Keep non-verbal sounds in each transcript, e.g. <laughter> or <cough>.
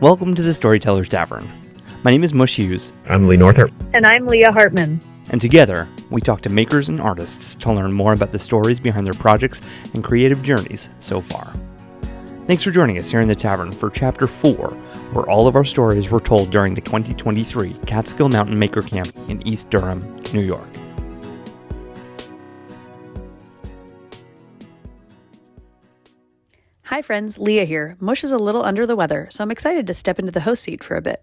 Welcome to the Storyteller's Tavern. My name is Mush Hughes, I'm Leigh Northrup. And I'm Leah Hartmann. and together we talk to makers and artists to learn more about the stories behind their projects and creative journeys so far. Thanks for joining us here in the tavern for Chapter 4, where all of our stories were told during the 2023 Catskill Mountain Maker Camp in East Durham, New York. Hi, friends. Leah here. Mush is a little under the weather, so I'm excited to step into the host seat for a bit.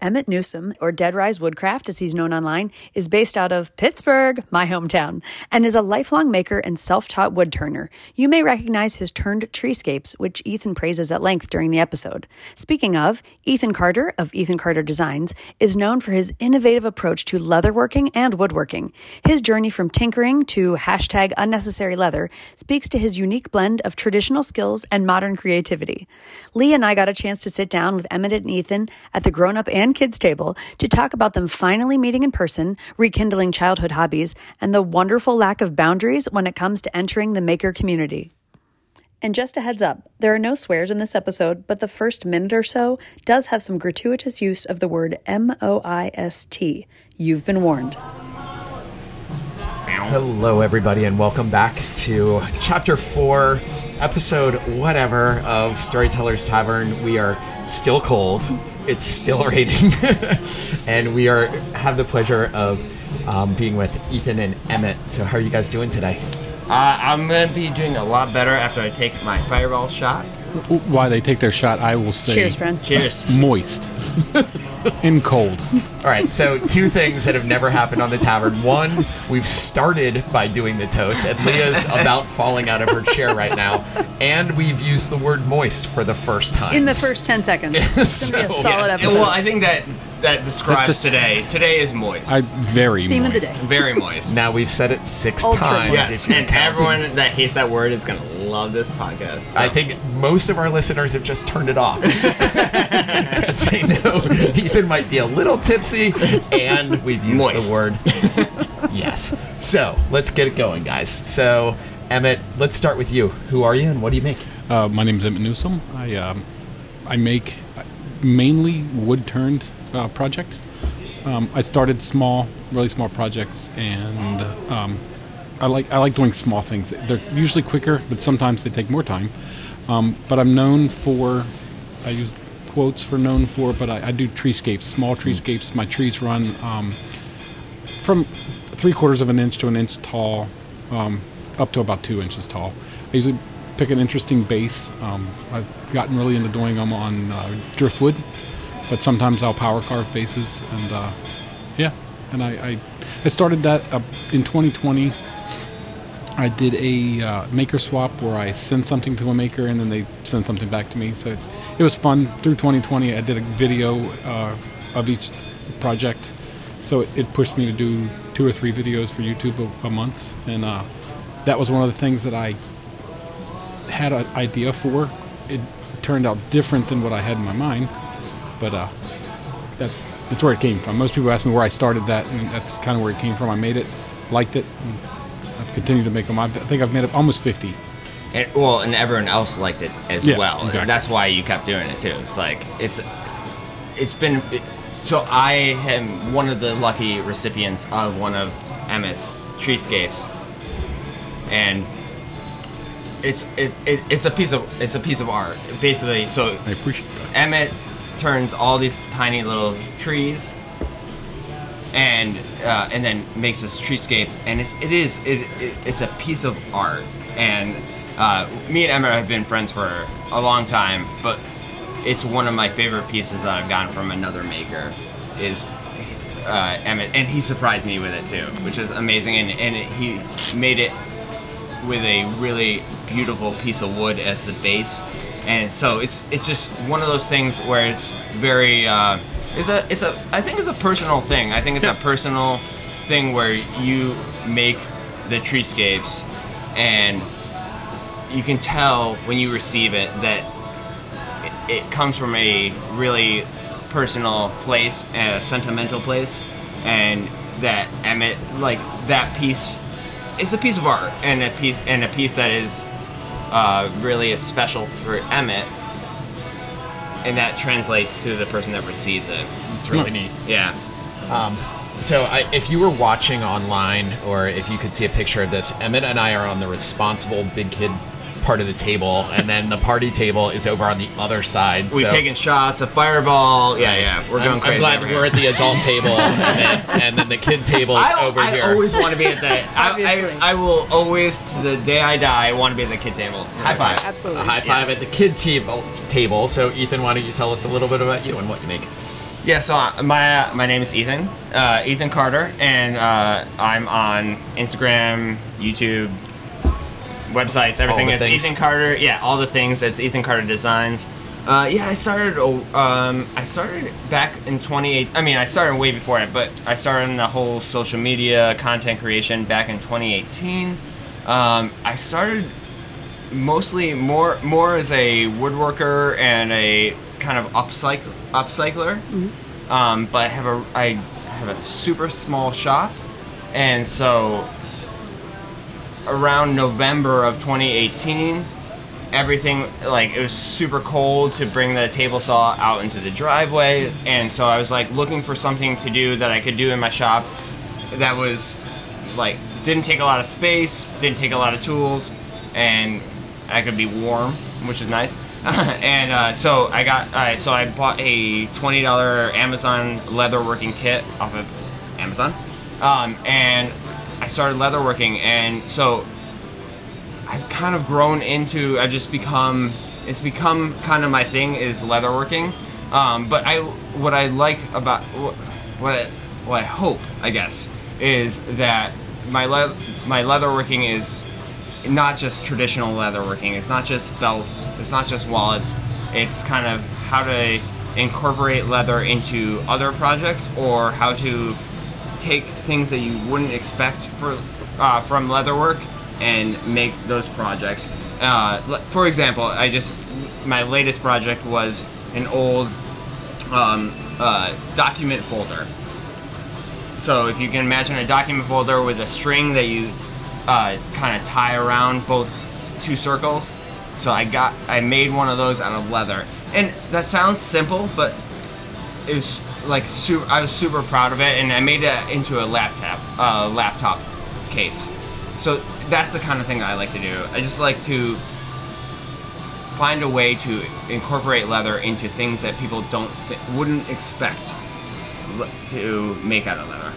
Emmett Newsome, or Deadrise Woodcraft as he's known online, is based out of Pittsburgh, my hometown, and is a lifelong maker and self taught wood turner. You may recognize his turned treescapes, which Ethan praises at length during the episode. Speaking of, Ethan Carter of Ethan Carter Designs is known for his innovative approach to leatherworking and woodworking. His journey from tinkering to hashtag unnecessary leather speaks to his unique blend of traditional skills and modern creativity. Leigh and I got a chance to sit down with Emmett and Ethan at the grown up and kids table to talk about them finally meeting in person, rekindling childhood hobbies, and the wonderful lack of boundaries when it comes to entering the maker community. And just a heads up, there are no swears in this episode, but the first minute or so does have some gratuitous use of the word M O I S T. You've been warned. Hello, everybody, and welcome back to Chapter 4, Episode whatever of Storyteller's Tavern. We are still cold, it's still <laughs> raining, and we are have the pleasure of um, being with Ethan and Emmett. So, how are you guys doing today? Uh, I'm gonna be doing a lot better after I take my fireball shot. Why they take their shot, I will say Cheers, friend. Cheers. moist <laughs> and cold. All right, so two things that have never happened on the tavern. One, we've started by doing the toast, and Leah's <laughs> about falling out of her chair right now, and we've used the word moist for the first time. In the first 10 seconds. It's going to be a <laughs> So, solid Yeah, episode. well, I think that that describes That's- today. Today is moist. I very Theme of the moist. day. Very moist. Now we've said it six Ultra times. moist. yes, if you're and counting. everyone that hates that word is gonna love this podcast. So- I think most of our listeners have just turned it off <laughs> because they know Ethan might be a little tipsy, and we've used Moist. the word yes. So let's get it going, guys. So Emmett, let's start with you. Who are you, and what do you make? Uh, my name is Emmett Newsome. I um, I make mainly wood turned uh, project. Um, I started small, really small projects, and um, I like I like doing small things. They're usually quicker, but sometimes they take more time. Um, but I'm known for I use quotes for known for, but I, I do treescapes, small treescapes. My trees run um, from three quarters of an inch to an inch tall, um, up to about two inches tall. I usually pick an interesting base. Um, I've gotten really into doing them on uh, driftwood, but sometimes I'll power carve bases, and uh, yeah, and I, I I started that in 2020. I did a uh, maker swap where I send something to a maker and then they send something back to me. So it, it was fun. Through 2020, I did a video uh, of each project. So it, it pushed me to do two or three videos for YouTube a, a month. And uh, that was one of the things that I had an idea for. It turned out different than what I had in my mind. But uh, that, that's where it came from. Most people ask me where I started that, and that's kind of where it came from. I made it, liked it, and I've continued to make them. I've, think I've made up almost 50. And, well, and everyone else liked it as Yeah, well. exactly. That's why you kept doing it too. It's like it's it's been so I am one of the lucky recipients of one of Emmett's treescapes, and it's it, it it's a piece of it's a piece of art basically. So I appreciate that. Emmett turns all these tiny little trees and uh, and then makes this treescape and it's it is it, it it's a piece of art. And uh, me and Emma have been friends for a long time but it's one of my favorite pieces that I've gotten from another maker is uh, Emmett. And he surprised me with it too which is amazing. And, and he made it with a really beautiful piece of wood as the base, and so it's it's just one of those things where it's very uh, it's a it's a I think it's a personal thing. I think it's a personal thing where you make the treescapes, and you can tell when you receive it that it, it comes from a really personal place, a sentimental place, and that Emmett like that piece it's a piece of art and a piece and a piece that is uh, really is special for Emmett. and that translates to the person that receives it. It's really neat. Yeah. So, I, if you were watching online, or if you could see a picture of this, Emmett and I are on the responsible big kid part of the table, and then the party table is over on the other side. We've so taken shots, a fireball. Yeah, yeah. We're going I'm, crazy. I'm glad we're at the adult table, and then, <laughs> and then the kid table is I, over I here. I always want to be at the. I, <laughs> I, I will always, to the day I die, want to be at the kid table. High five. Absolutely. a high five Yes. at the kid table. Table. So, Ethan, why don't you tell us a little bit about you and what you make? Yeah, so uh, my uh, my name is Ethan, uh, Ethan Carter, and uh, I'm on Instagram, YouTube, websites, everything is things. Ethan Carter. Yeah, all the things as Ethan Carter Designs. Uh, yeah, I started. oh, Um, I started back in 28. I mean, I started way before it, but I started in the whole social media content creation back in 2018. Um, I started mostly more more as a woodworker and a kind of upcycle upcycler. Um, but I have a I have a super small shop, and so around November of 2018, everything like it was super cold to bring the table saw out into the driveway, and so I was like looking for something to do that I could do in my shop that was like didn't take a lot of space, didn't take a lot of tools, and I could be warm, which is nice. <laughs> and uh, so I got uh, so I bought a twenty dollar Amazon leatherworking kit off of Amazon, um, and I started leatherworking, and so I've kind of grown into. I've just become. It's become kind of my thing is leatherworking. Um, but I, what I like about what, what I, hope, I guess, is that my le- my leatherworking is not just traditional leatherworking. It's not just belts. It's not just wallets. It's kind of how to incorporate leather into other projects or how to take things that you wouldn't expect for uh, from leatherwork and make those projects. Uh, for example, I just my latest project was an old um, uh, document folder. So if you can imagine a document folder with a string that you uh, kind of tie around both two circles. So I got I made one of those out of leather, and that sounds simple, but it was like super. I was super proud of it, and I made it into a laptop uh, laptop case. So that's the kind of thing I like to do. I just like to find a way to incorporate leather into things that people don't th- wouldn't expect to make out of leather.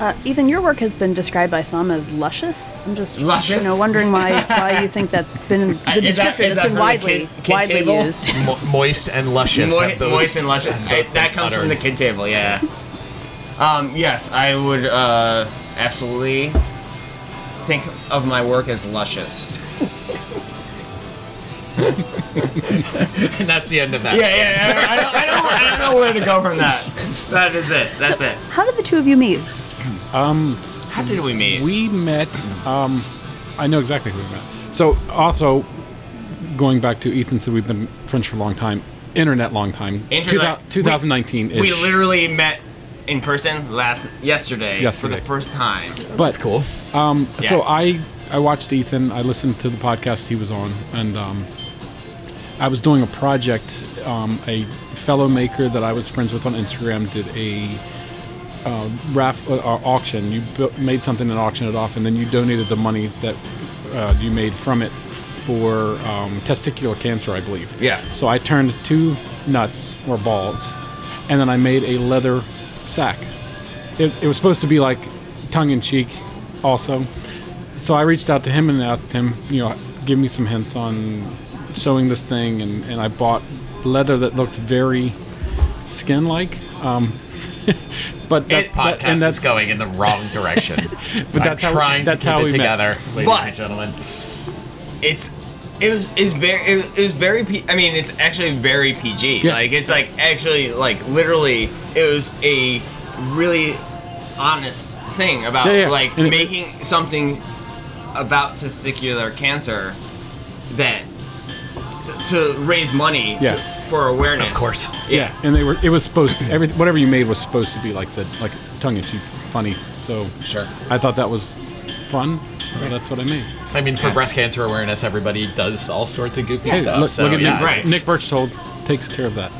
Uh, Ethan, your work has been described by some as luscious. I'm just Luscious? you know wondering why why you think that's been <laughs> the Uh, is that- descriptor is that's that been widely kid- kid widely table? used. Mo- moist and luscious. Moi- have those- moist and luscious. have Hey, both that been comes from the kid table, yeah. um, yes, I would uh, absolutely think of my work as luscious. and <laughs> that's the end of that. Yeah, yeah, yeah. I, don't, I, don't, I don't know where to go from that. That is it. That's it. How did the two of you meet? How did we meet? We met. Um, I know exactly who we met. So also, going back to Ethan said we've been friends for a long time. Internet long time. Internet- 2019 ish. We literally met in person last yesterday, for Yesterday. the first time. But That's cool. So Yeah. I I watched Ethan. I listened to the podcast he was on, and um, I was doing a project. Um, a fellow maker that I was friends with on Instagram did a uh, raff uh, uh, auction. You built, made something and auctioned it off, and then you donated the money that uh, you made from it for um, testicular cancer, I believe. Yeah. So I turned two nuts or balls, and then I made a leather sack. It, it was supposed to be like tongue in cheek, also. So I reached out to him and asked him, you know, give me some hints on sewing this thing, and, and I bought leather that looked very skin-like. Um, <laughs> but This that's that- podcast and is that's going in the wrong <laughs> direction. But I'm that's how- trying that's to how keep it we met. together, ladies But- and gentlemen. it's it was it's very it was, it was very P- I mean it's actually very PG. Yeah. Like it's like actually like literally it was a really honest thing about Yeah, yeah. like And it- making something about testicular cancer that to, to raise money Yeah. to, for awareness. Of course. yeah, and they were. It was supposed to. Every whatever you made was supposed to be like said, like tongue in cheek, funny. So Sure. I thought that was fun. So that's what I made. I mean, for breast cancer awareness, everybody does all sorts of goofy Hey, stuff. look, so look at yeah, Nick, right. Nick Birch told takes care of that.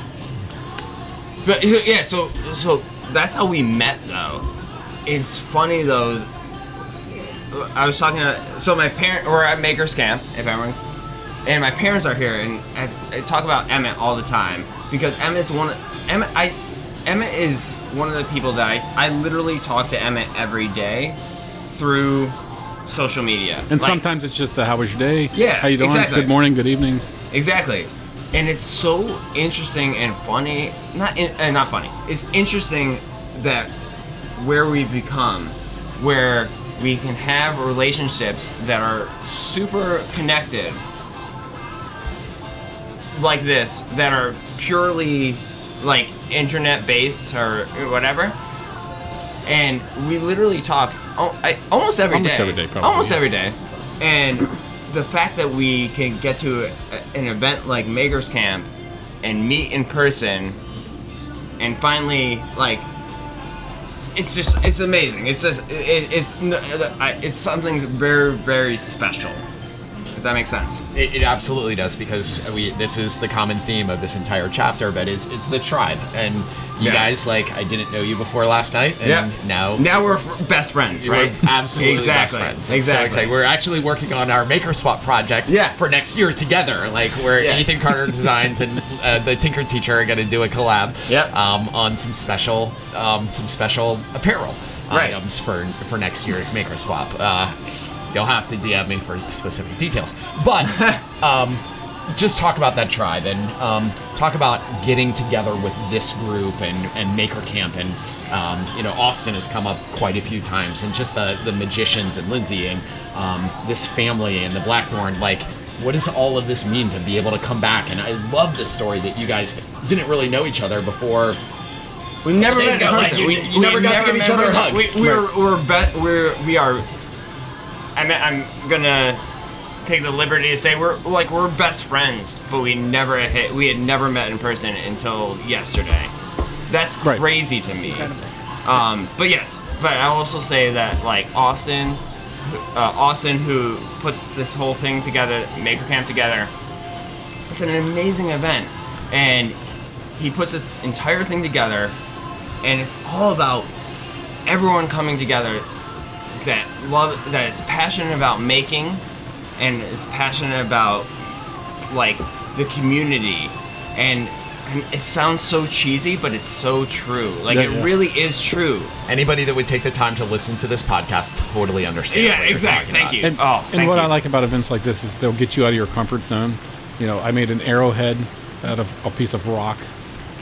But yeah, so so that's how we met though. It's funny though. I was talking to so my parent or at Maker's Camp if everyone's and my parents are here and I, I talk about Emmett all the time because Emmett is one of Emmett I Emmett is one of the people that I I literally talk to Emmett every day through social media And Like- sometimes it's just a, how was your day? Yeah, How you doing? exactly. Good morning, good evening. Exactly. And it's so interesting and funny. Not in, uh, not funny. It's interesting that where we've become, where we can have relationships that are super connected, like this, that are purely like internet based or whatever. And we literally talk I, almost every day. Almost every day, probably, Almost yeah. every day. And the fact that we can get to a, an event like Makers Camp and meet in person and finally like it's just it's amazing. It's just it, it's it's something very very special. If that makes sense. It, it absolutely does because we this is the common theme of this entire chapter, but it's it's the tribe and you Yeah. guys like I didn't know you before last night and now now we're f- best friends, we're right? absolutely exactly. best friends. So Exactly. exciting. We're actually working on our Maker Swap project Yeah. for next year together. Like where Yes. Ethan Carter <laughs> Designs and uh, the Tinker Teacher are going to do a collab Yep. um, on some special um, some special apparel Right. items for for next year's Maker Swap. Uh, you'll have to DM me for specific details, but. <laughs> um, just talk about that tribe and um, talk about getting together with this group and, and Maker Camp and um, you know Austin has come up quite a few times and just the the magicians and Lindsay and um, this family and the Blackthorne like what does all of this mean to be able to come back and I love this story that you guys didn't really know each other before We never met in ago, like, person. you- we, you never we got to give each other a hug. We, we're we're bet we're we are. I mean, I'm gonna take the liberty to say we're like we're best friends, but we never hit. We had never met in person until yesterday. That's Right. crazy to me. Um, but yes, but I also say that like Austin, uh, Austin who puts this whole thing together, Maker Camp together. It's an amazing event, and he puts this entire thing together, and it's all about everyone coming together that love that is passionate about making, and is passionate about like the community, and. And it sounds so cheesy, but it's so true. Like Yeah, it yeah. really is true. anybody that would take the time to listen to this podcast totally understands Yeah, what exactly. Thank about. you. And, oh, and thank what you. I like about events like this is they'll get you out of your comfort zone. You know, I made an arrowhead out of a piece of rock.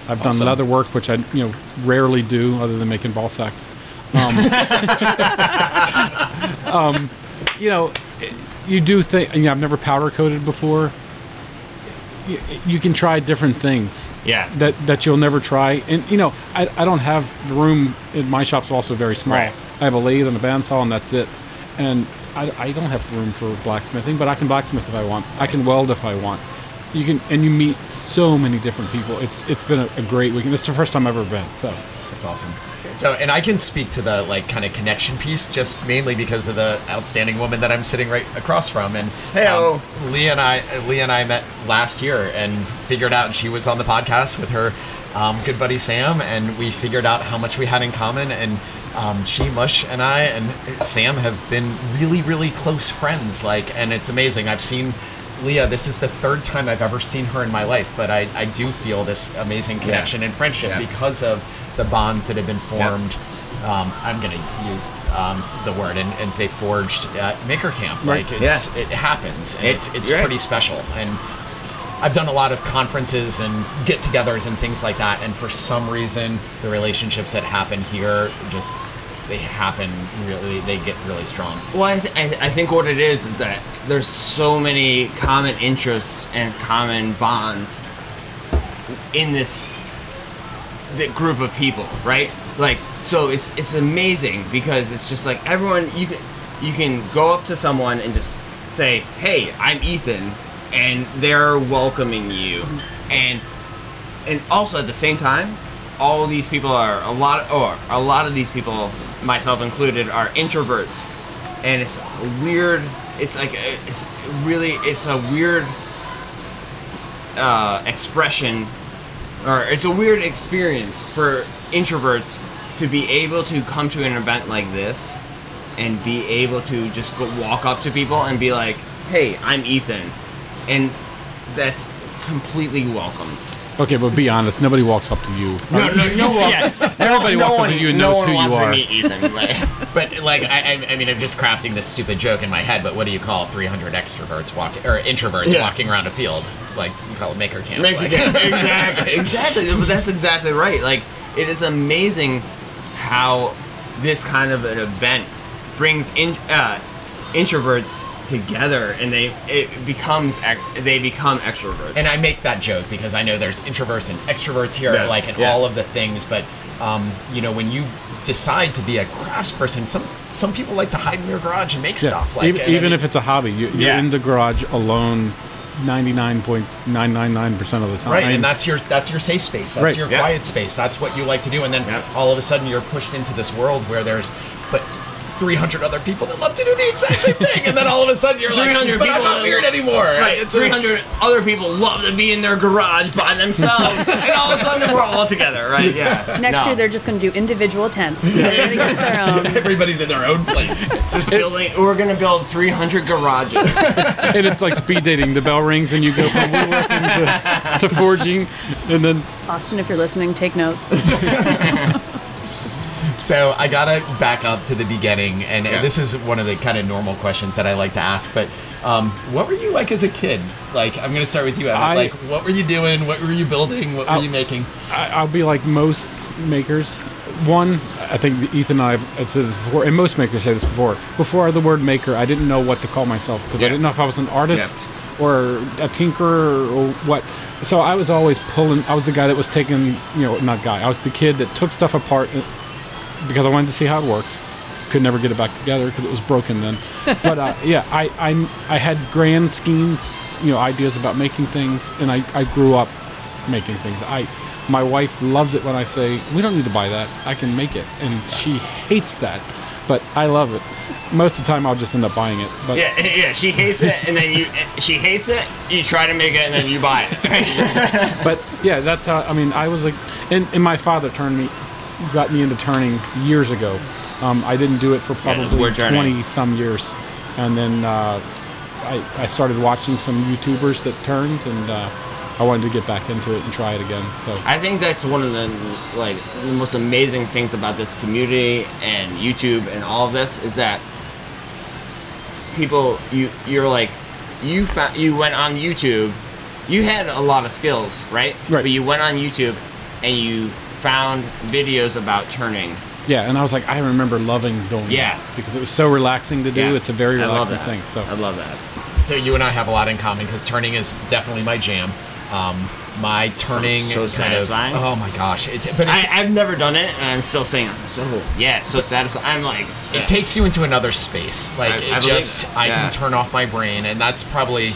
I've done leather work, which I you know rarely do, other than making ball sacks. Um, <laughs> um, you know, you do think. You know, I've never powder coated before. You, you can try different things Yeah. that that you'll never try. And you know, I, I don't have room. In my shop's also very small. Right. I have a lathe and a bandsaw, and that's it. And I, I don't have room for blacksmithing, but I can blacksmith if I want. I can weld if I want. You can, and you meet so many different people. It's it's been a, a great weekend. It's the first time I've ever been. So That's awesome. So, and I can speak to the like kind of connection piece just mainly because of the outstanding woman that I'm sitting right across from. And Heyo. um, Leah and I, Leah and I met last year and figured out she was on the podcast with her um, good buddy Sam, and we figured out how much we had in common. And um, she, Mush, and I, and Sam have been really, really close friends. Like, and it's amazing. I've seen. Leah, this is the third time I've ever seen her in my life, but I, I do feel this amazing connection and friendship Yeah. because of the bonds that have been formed. Um, I'm going to use um, the word and, and say forged at Maker Camp. Like it's, Yeah. it happens. And It's- it's pretty special. And I've done a lot of conferences and get-togethers and things like that. And for some reason, the relationships that happen here just they happen really. They get really strong. Well, I, th- I, th- I think what it is is that there's so many common interests and common bonds in this the group of people, right? Like, so it's it's amazing because it's just like everyone you can you can go up to someone and just say, "Hey, I'm Ethan," and they're welcoming you, and and also at the same time, all these people are a lot, or a lot of these people, myself included, are introverts, and it's weird. It's like it's really, it's a weird uh, expression, or it's a weird experience for introverts to be able to come to an event like this and be able to just go walk up to people and be like, "Hey, I'm Ethan," and that's completely welcomed. Okay, but be honest. Nobody walks up to you. No, no, no, yeah. <laughs> Everybody no walks up to you and no knows one who you wants are. To meet Ethan, <laughs> like, But like, I, I, I mean, I'm just crafting this stupid joke in my head. But what do you call 300 extroverts walking or introverts Yeah. walking around a field? Like you call it maker camp. Make like, <laughs> exactly, exactly. But that's exactly right. Like, it is amazing how this kind of an event brings in uh, introverts together, and they it becomes they become extroverts. And I make that joke because I know there's introverts and extroverts here, Yeah, like in yeah. all of the things. But um, you know, when you decide to be a craftsperson, some some people like to hide in their garage and make Yeah. stuff. Like even, and I mean- if it's a hobby, you, you're Yeah. in the garage alone, ninety nine point nine nine nine percent of the time. Right, and that's your that's your safe space. That's Right. your Yeah. quiet space. That's what you like to do. And then Yeah. all of a sudden you're pushed into this world where there's but 300 other people that love to do the exact same thing. And then all of a sudden you're like, 300 but I'm not weird anymore. Right, It's a- 300 other people love to be in their garage by themselves, <laughs> and all of a sudden we're all together, right? Yeah. <laughs> Next No. year, they're just going to do individual tents. <laughs> Everybody gets their own. Everybody's in their own place. just building. We're gonna build 300 garages. and it's like speed dating. The bell rings and you go from woodworking to, to forging, and then Austin, if you're listening, take notes. So I gotta back up to the beginning, and Yeah. this is one of the kind of normal questions that I like to ask. But um, what were you like as a kid? Like, I'm gonna start with you, Evan. I- like, what were you doing? What were you building? What were I'll- you making? I, I'll be like most makers. One, I think Ethan and I have said this before, and most makers say this before. Before the word maker, I didn't know what to call myself because Yeah. I didn't know if I was an artist or a tinkerer or what. So I was always pulling. I was the guy that was taking, you know, not guy. I was the kid that took stuff apart because I wanted to see how it worked. Could never get it back together because it was broken then. <laughs> but uh, yeah, I, I I had grand scheme, you know, ideas about making things, and I, I grew up making things. I my wife loves it when I say we don't need to buy that. I can make it, and she hates that, but I love it. Most of the time, I'll just end up buying it. But yeah, <laughs> yeah. She hates it, and then you. She hates it. You try to make it, and then you buy it. <laughs> but yeah, that's how. I mean, I was like, and, and my father turned me, got me into turning years ago. Um, I didn't do it for probably turning. twenty some years, and then uh, I, I started watching some YouTubers that turned, and uh, I wanted to get back into it and try it again. So I think that's one of the like the most amazing things about this community and YouTube and all of this is that people you you're like you found, you went on YouTube, you had a lot of skills, right? Right. But you went on YouTube and you found videos about turning. yeah, and I was like, I remember loving doing Yeah. that because it was so relaxing to do. Yeah. It's a very I love relaxing that. thing. So I love that. So you and I have a lot in common because turning is definitely my jam. Um, my turning so kind of satisfying. oh my gosh, it's, but it's, I, I've never done it, and I'm still saying, so yeah, so satisfying. I'm like, yeah. it takes you into another space. Like I- it I just, it. I Yeah. can turn off my brain, and that's probably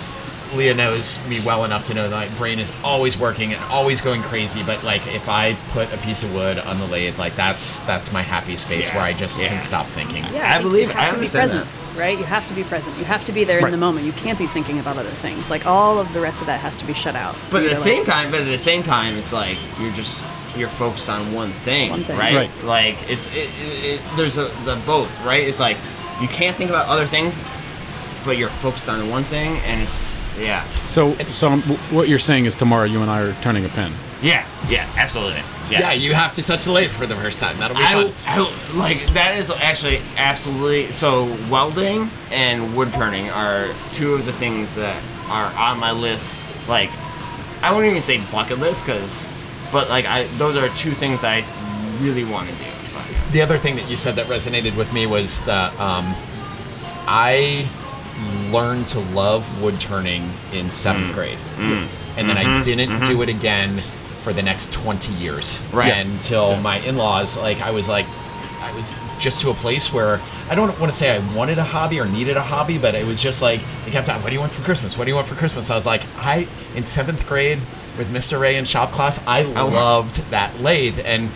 Leah knows me well enough to know that my brain is always working and always going crazy. But like if I put a piece of wood on the lathe, like that's that's my happy space Yeah. where I just Yeah. can stop thinking. Yeah, I believe you it. have I to be understand present, right? You have to be present. You have to be there Right. in the moment. You can't be thinking about other things. Like all of the rest of that has to be shut out. But at the to, same time, but at the same time, it's like you're just you're focused on one thing, One thing. right? Right. Like it's it, it, it, there's a, the both, right? It's like you can't think about other things, but you're focused on one thing, and it's just, yeah, so so um, w- what you're saying is tomorrow you and I are turning a pin. yeah, yeah, absolutely, Yeah, you have to touch the lathe for the first time. That'll be I, fun. I like that is actually absolutely so welding and wood turning are two of the things that are on my list like I wouldn't even say bucket list because but like I those are two things I really want to do The other thing that you said that resonated with me was that um, I learned to love wood turning in seventh mm. grade, mm. and then I mm-hmm. didn't do mm-hmm. it again for the next twenty years. Right. Until my in-laws, like I was like, I was just to a place where I don't want to say I wanted a hobby or needed a hobby, but it was just like they kept on, "What do you want for Christmas? What do you want for Christmas?" I was like, I in seventh grade with Mr. Ray in shop class, I oh. loved that lathe and.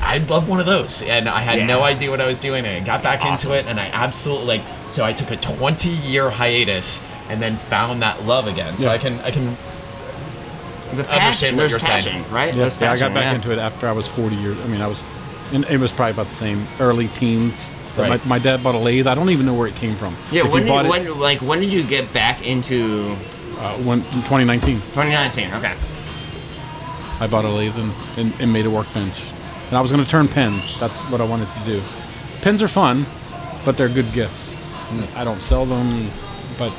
I'd love one of those, and I had no idea what I was doing. And I got back Awesome. into it, and I absolutely like. So I took a 20 year hiatus, and then found that love again. So Yeah. I can I can understand passion, what there's you're passion, saying. right? Yeah, There's yeah, I got passion, back yeah. into it after I was 40 years. I mean, I was, and it was probably about the same early teens. But Right. My, my dad bought a lathe. I don't even know where it came from. Yeah, If when he did, bought it, when like when did you get back into uh, when, in 2019, 2019? Okay. I bought a lathe and, and, and made a workbench. And I was going to turn pens. That's what I wanted to do. Pens are fun, but they're good gifts. I don't sell them, but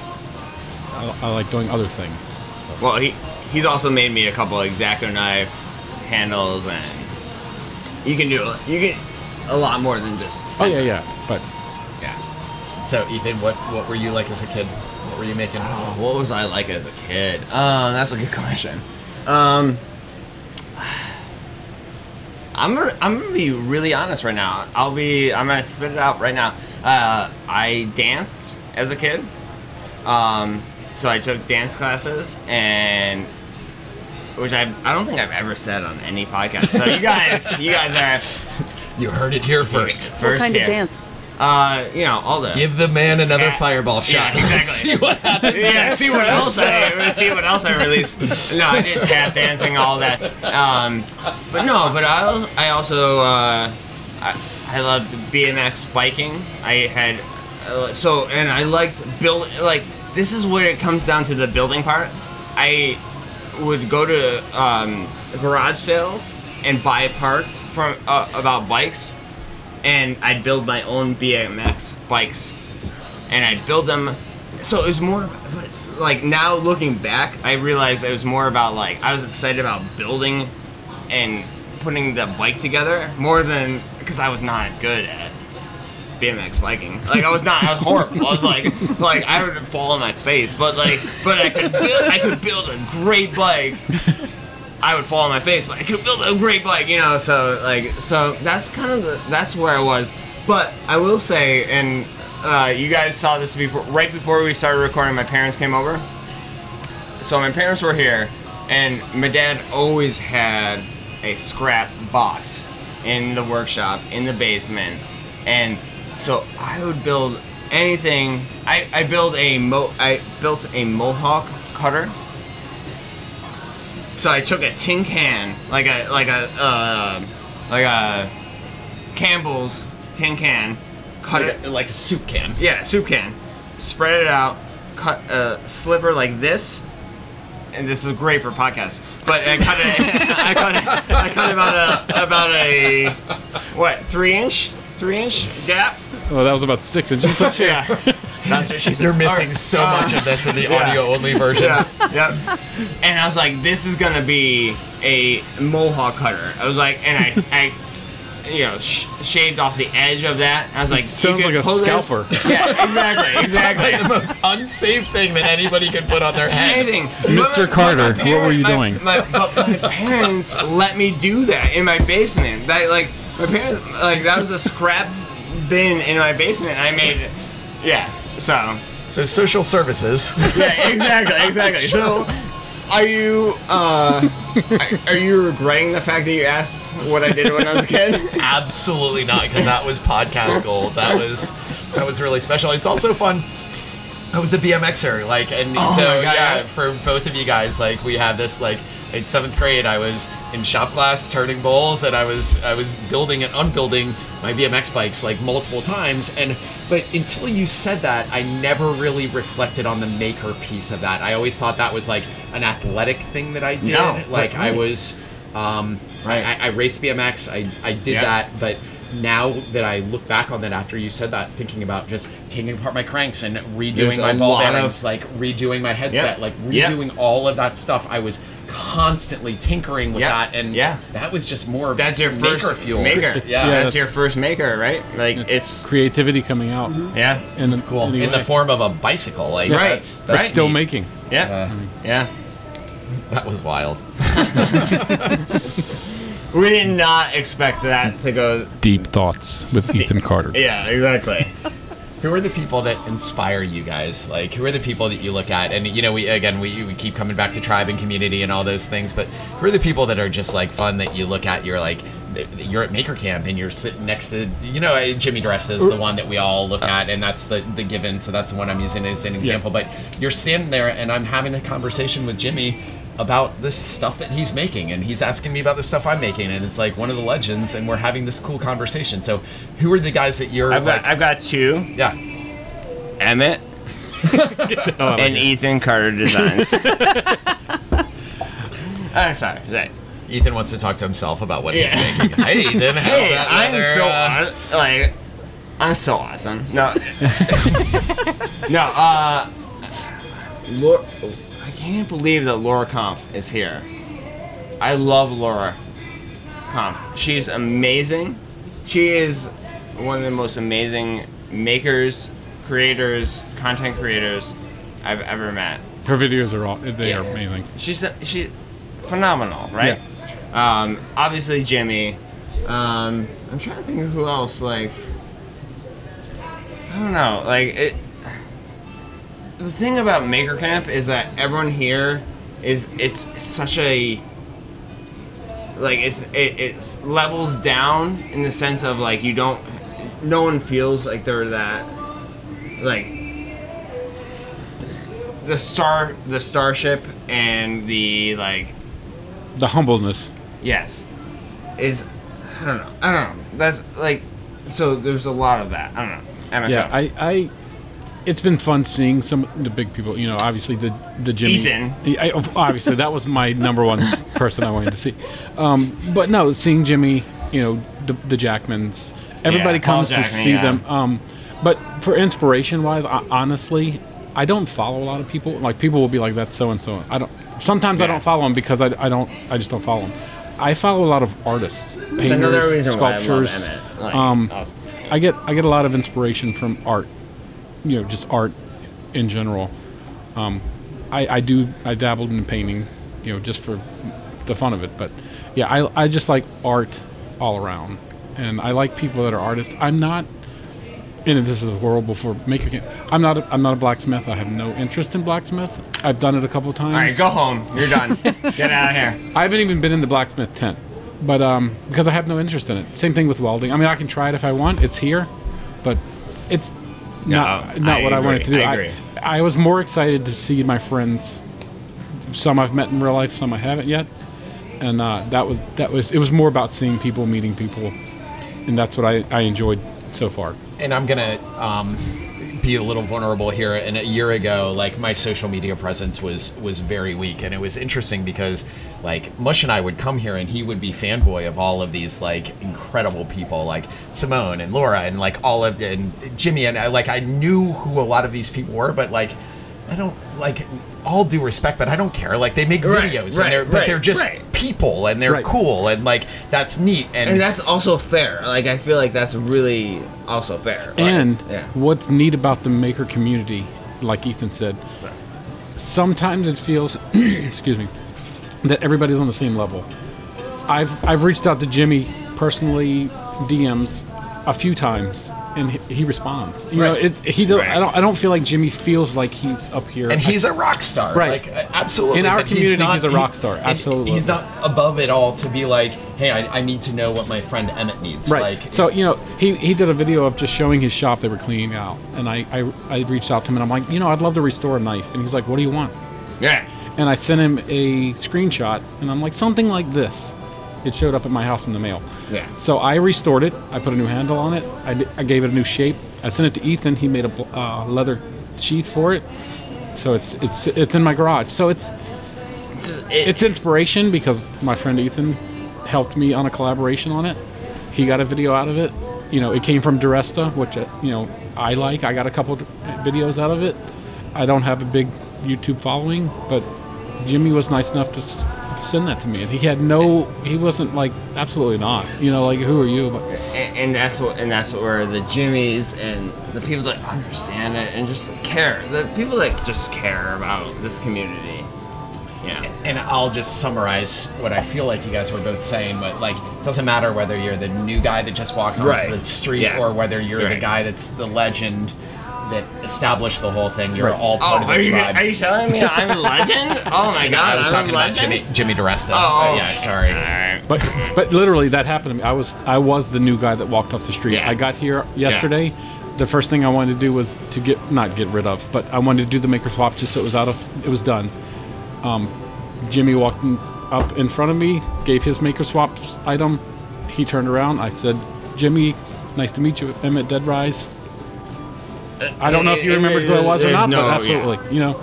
I, I like doing other things. Well, he he's also made me a couple exacto knife handles, and you can do you can a lot more than just. Oh yeah, yeah. But yeah. So Ethan, what what were you like as a kid? What were you making? Oh, <sighs> what was I like as a kid? Um, that's a good question. Um, I'm gonna, I'm gonna be really honest right now. I'll be I'm gonna spit it out right now. Uh, I danced as a kid. Um, so I took dance classes and which I I don't think I've ever said on any podcast. So you guys you guys are <laughs> You heard it here first. What first kind here. of dance? Uh, you know all the Give the man another Yeah. fireball Yeah, shot. <laughs> exactly. See what happens. yeah, see what else I see what else I released. <laughs> No, I did tap dancing, all that. Um, but no, but I I also uh, I, I loved BMX biking. I had uh, so and I liked build like this is where it comes down to the building part. I would go to um, garage sales and buy parts from uh, about bikes, and I'd build my own BMX bikes and I'd build them. So it was more, but like now looking back, I realized it was more about like I was excited about building and putting the bike together more than because I was not good at BMX biking. Like I was not, I was horrible. I was like, like I would fall on my face, but like, but I could build, I could build a great bike. I would fall on my face, but I could build a great bike, you know. So like, so that's kind of the that's where I was. But I will say, and uh, you guys saw this before, right before we started recording. My parents came over, so my parents were here, and my dad always had a scrap box in the workshop in the basement, and so I would build anything. I I build a mo I built a mohawk cutter. So I took a tin can, like a like a uh, like a Campbell's tin can, cut it Like a, like a soup can. yeah, soup can. Spread it out, cut a sliver like this, and this is great for podcasts. But I cut it. I cut it. I cut about a about a what three inch three inch gap. oh, that was about six inches. <laughs> Yeah, that's what she said. You're missing Alright, so uh, much of this in the <laughs> yeah. audio only version. Yeah, yep. And I was like, this is gonna be a mohawk cutter. I was like, and I, I, you know, sh- shaved off the edge of that. I was like, sounds could like a pull this- scalper. <laughs> Yeah, exactly, <laughs> exactly. like the most unsafe thing that anybody can put on their head. anything. Mr. Carter, what were you my- doing? My, my <laughs> parents let me do that in my basement. That like my parents like that was a scrap bin in my basement. I made, it. yeah. So So social services. yeah, exactly, exactly. So. Are you uh, <laughs> are- you regretting the fact that you asked what I did when I was a kid? <laughs> Absolutely not, because that was podcast gold. That was that was really special. It's also fun. I was a BMXer, like, and Oh so God, yeah, yeah. for both of you guys, like, we have this like in seventh grade, I was in shop class turning bowls, and I was I was building and unbuilding my BMX bikes like multiple times, and but until you said that, I never really reflected on the maker piece of that. I always thought that was like an athletic thing that I did, No, like I was. Um, Right. I, I raced BMX. I, I did Yeah. that, but now that I look back on that after you said that, thinking about just taking apart my cranks and redoing There's my ball of- bearings, like redoing my headset, Yeah. like Yeah. redoing all of that stuff, I was constantly tinkering with Yeah. that, and Yeah. that was just more That's your maker first fuel. maker. Yeah, Yeah, that's, that's- your first maker, right? Like it's creativity coming out. Mm-hmm. yeah, And it's cool in the form of a bicycle. Like Right. that's But that's still neat. making. yeah, yeah. Mm-hmm. <laughs> That was wild. <laughs> We did not expect that to go. Deep thoughts with Ethan Carter. Yeah, exactly. Who are the people that inspire you guys? Like, who are the people that you look at? And you know, we again, we, we keep coming back to tribe and community and all those things. But who are the people that are just like fun that you look at? You're like, you're at Maker Camp and you're sitting next to, you know, Jimmy DeResta is the one that we all look oh. at, and that's the the given. So that's the one I'm using as an example. But you're standing there, and I'm having a conversation with Jimmy. About this stuff that he's making, and he's asking me about the stuff I'm making, and it's like one of the legends, and we're having this cool conversation. So, who are the guys that you're I've like? got I've got two. yeah, Emmett <laughs> and Ethan Carter Designs. <laughs> <laughs> I'm sorry. sorry. Ethan wants to talk to himself about what he's making. Hey, Ethan, how's Hey, that I'm weather, so uh, aw- like I'm so awesome. No, no. Uh, Laura, I can't believe that Laura Kampf is here. I love Laura Kampf. She's amazing. She is one of the most amazing makers, creators, content creators I've ever met. Her videos are all they Yeah. are amazing. She's she's phenomenal, right? Um, obviously Jimmy. Um, I'm trying to think of who else. Like, I don't know. Like it. The thing about Maker Camp is that everyone here is it's such a like it's it, it's levels down in the sense of like you don't no one feels like they're that like the star the starship and the like The humbleness. yes. Is I don't know. I don't know. That's like so there's a lot of that. I don't know. Emma, Yeah, go. I, I, it's been fun seeing some of the big people. You know, obviously the the Jimmy. Ethan. The, I, obviously, that was my number one <laughs> person I wanted to see. Um, but no, seeing Jimmy, you know, the, the Jackmans, everybody Yeah, comes to see yeah. them. Um, but for inspiration wise, I, honestly, I don't follow a lot of people. Like people will be like, "That's so and so." I don't. Sometimes I don't follow them because I, I don't. I just don't follow them. I follow a lot of artists, painters, That's another reason why I sculptures. Like, um, awesome. I get I get a lot of inspiration from art, you know, just art in general. Um, I, I do I dabbled in painting, you know, just for the fun of it. But yeah, I I just like art all around, and I like people that are artists. I'm not, and this is horrible for making. It, I'm not a, I'm not a blacksmith. I have no interest in blacksmith. I've done it a couple times. all right go home you're done <laughs> get out of here I haven't even been in the blacksmith tent, but um, because I have no interest in it. Same thing with welding. I mean, I can try it if I want. It's here, but it's not No, not I what I agree. wanted to do. I agree. I, was more excited to see my friends. Some I've met in real life, some I haven't yet, and uh, that was that was it was more about seeing people, meeting people, and that's what I, I enjoyed so far. and I'm gonna um, be a little vulnerable here. And a year ago, like my social media presence was was very weak, and it was interesting because like Mush and I would come here, and he would be fanboy of all of these like incredible people, like Simone and Laura, and like all of and Jimmy, and I like I knew who a lot of these people were, but like. I don't like all due respect, but I don't care. Like they make Right, videos, right, and they're but they're just right. people, and they're Right. cool, and like that's neat. And, and that's also fair like I feel like that's really also fair Like, And yeah what's neat about the maker community, like Ethan said, sometimes it feels, <clears throat> excuse me, that everybody's on the same level. I've I've reached out to Jimmy personally, DMs, a few times, and he, he responds. You know, Right. it, he don't, Right. I don't I don't feel like Jimmy feels like he's up here. and he's a rock star, Right. Like uh, absolutely. In our but community, not- he's a rock star, absolutely. He's not above it all to be like, hey, I, I need to know what my friend Emmett needs. Right. Like, so you know, he, he did a video of just showing his shop they were cleaning out, and I, I I reached out to him and I'm like, you know, I'd love to restore a knife, and he's like, what do you want? yeah and I sent him a screenshot, and I'm like, something like this. It showed up at my house in the mail. Yeah. So I restored it. I put a new handle on it. I, gave it a new shape. I sent it to Ethan. He made a bl- uh, leather sheath for it. So it's it's it's in my garage. So it's It- it's inspiration because my friend Ethan helped me on a collaboration on it. He got a video out of it. You know, it came from DeResta, which uh, you know I like. I got a couple videos out of it. I don't have a big YouTube following, but Jimmy was nice enough to s- send that to me, and he had no. He wasn't like absolutely not. You know, like who are you? But and, and that's what and that's where the Jimmys and the people that understand it and just care the people that just care about this community yeah and I'll just summarize what I feel like you guys were both saying, but like, it doesn't matter whether you're the new guy that just walked onto Right. the street Yeah. or whether you're the Right. guy that's the legend that established the whole thing. You're Right. all oh part of are the you, tribe. are you telling me I'm a <laughs> legend oh my god I was I'm talking a about legend Jimmy Jimmy DeResta. oh But yeah, sorry. Alright. but but literally that happened to me. I was I was the new guy that walked off the street. Yeah. I got here yesterday. The first thing I wanted to do was to get not get rid of, but I wanted to do the maker swap just so it was out of it was done. Um, Jimmy walked in, up in front of me, gave his Maker swap item. He turned around. I said, Jimmy, nice to meet you. Emmett Deadrise. I don't know if you remember who I was or there's not, no- but yeah. absolutely. You know,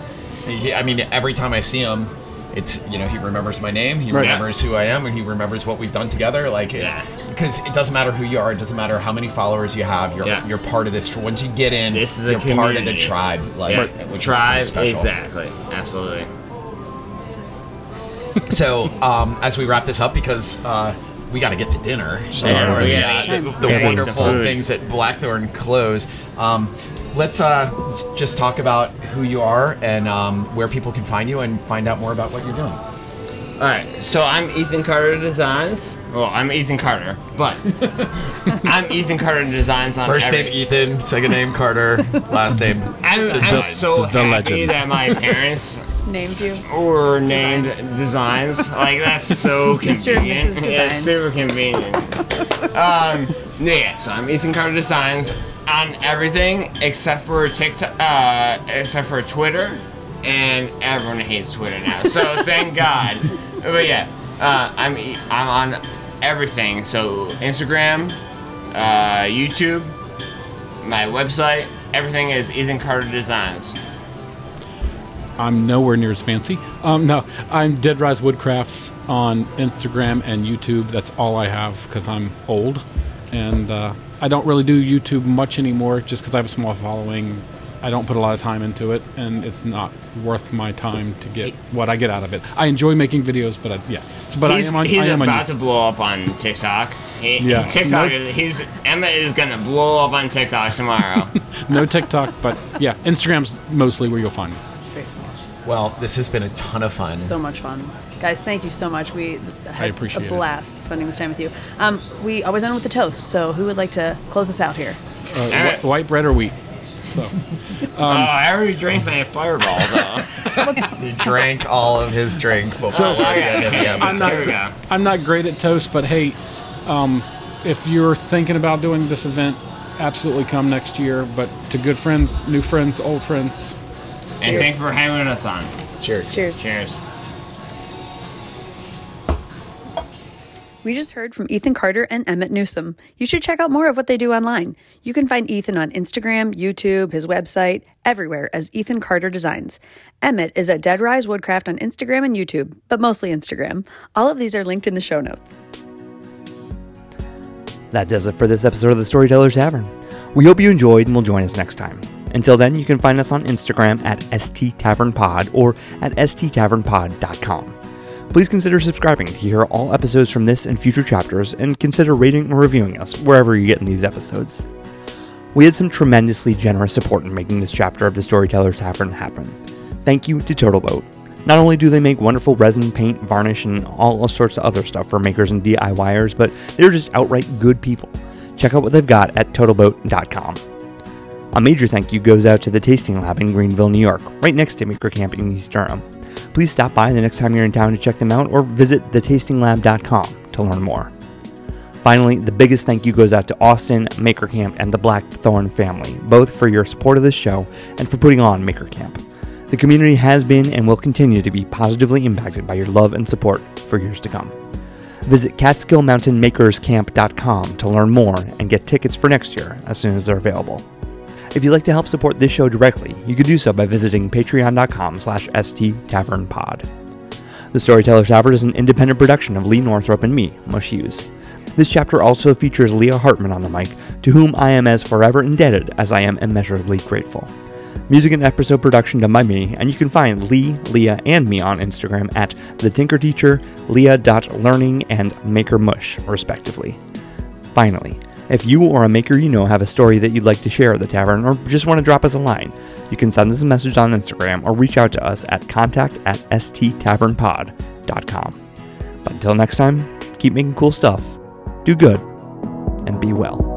He, I mean, every time I see him, it's you know he remembers my name, he Right. remembers who I am, and he remembers what we've done together. Like it's Yeah. because it doesn't matter who you are, it doesn't matter how many followers you have. You're Yeah. you're part of this. tr- Once you get in, This is a you're part of the community. tribe. Like Yeah. which Tribe, is pretty special. exactly, absolutely. So um, as we wrap this up, because uh, we got to get to dinner, Yeah, or we the, gotta eat. the, We wonderful some food. things at Blackthorne close. Um, let's uh, just talk about who you are and um, where people can find you and find out more about what you're doing. All right, so I'm Ethan Carter Designs. Well, I'm Ethan Carter, but <laughs> I'm Ethan Carter Designs on First every- name Ethan, second name Carter, last name <laughs> I'm, I'm Designs. so The happy legend. that my <laughs> parents Named you. were named Designs. Like that's so Mr. convenient. and Mrs. Yeah, Designs. super convenient. um, yeah, so I'm Ethan Carter Designs on everything except for TikTok, uh, except for Twitter, and everyone hates Twitter now. So <laughs> thank God. But yeah, uh, I'm e- I'm on everything. So Instagram, uh, YouTube, my website, everything is Ethan Carter Designs. I'm nowhere near as fancy. Um, no, I'm Deadrise Woodcrafts on Instagram and YouTube. That's all I have because I'm old, and uh, I don't really do YouTube much anymore just because I have a small following. I don't put a lot of time into it, and it's not worth my time to get what I get out of it. I enjoy making videos, but I, yeah, So- but he's I am on. he's I am about YouTube. to blow up on TikTok. He, Yeah. TikTok. Nope. is He's Emma is gonna blow up on TikTok tomorrow. <laughs> no TikTok, but yeah, Instagram's mostly where you'll find me. Well, this has been a ton of fun. So much fun. Guys, thank you so much. We had appreciate a it. blast spending this time with you. Um, we always end with the toast, so who would like to close us out here? Uh, Alright. wh- white bread or wheat. So oh, <laughs> I already drank my fireball though. <laughs> he drank all of his drink before So- the end of the I'm episode. Here. I'm not great at toast, but hey, um, if you're thinking about doing this event, absolutely come next year. But to good friends, new friends, old friends, And Cheers. thanks for having us on. Cheers. Cheers. Cheers. We just heard from Ethan Carter and Emmett Newsome. You should check out more of what they do online. You can find Ethan on Instagram, YouTube, his website, everywhere as Ethan Carter Designs. Emmett is at Deadrise Woodcraft on Instagram and YouTube, but mostly Instagram. All of these are linked in the show notes. That does it for this episode of the Storyteller's Tavern. We hope you enjoyed and will join us next time. Until then, you can find us on Instagram at sttavernpod or at sttavernpod.com. Please consider subscribing to hear all episodes from this and future chapters, and consider rating or reviewing us wherever you get in these episodes. We had some tremendously generous support in making this chapter of the Storyteller's Tavern happen. Thank you to Total Boat. Not only do they make wonderful resin, paint, varnish, and all sorts of other stuff for makers and DIYers, but they're just outright good people. Check out what they've got at totalboat.com. A major thank you goes out to the Tasting Lab in Greenville, New York, right next to Maker Camp in East Durham. Please stop by the next time you're in town to check them out or visit thetastinglab.com to learn more. Finally, the biggest thank you goes out to Austin, Maker Camp, and the Blackthorne family, both for your support of this show and for putting on Maker Camp. The community has been and will continue to be positively impacted by your love and support for years to come. Visit CatskillMountainMakersCamp.com to learn more and get tickets for next year as soon as they're available. If you'd like to help support this show directly, you can do so by visiting patreon.com slash sttavernpod. The Storyteller Tavern is an independent production of Leigh Northrup and me, Mush Hughes. This chapter also features Leah Hartmann on the mic, to whom I am as forever indebted as I am immeasurably grateful. Music and episode production done by me, and you can find Lee, Leah, and me on Instagram at the Tinker Teacher, Leah.learning, and Maker Mush, respectively. Finally, if you or a maker you know have a story that you'd like to share at the tavern or just want to drop us a line, you can send us a message on Instagram or reach out to us at contact at sttavernpod.com. But until next time, keep making cool stuff, do good, and be well.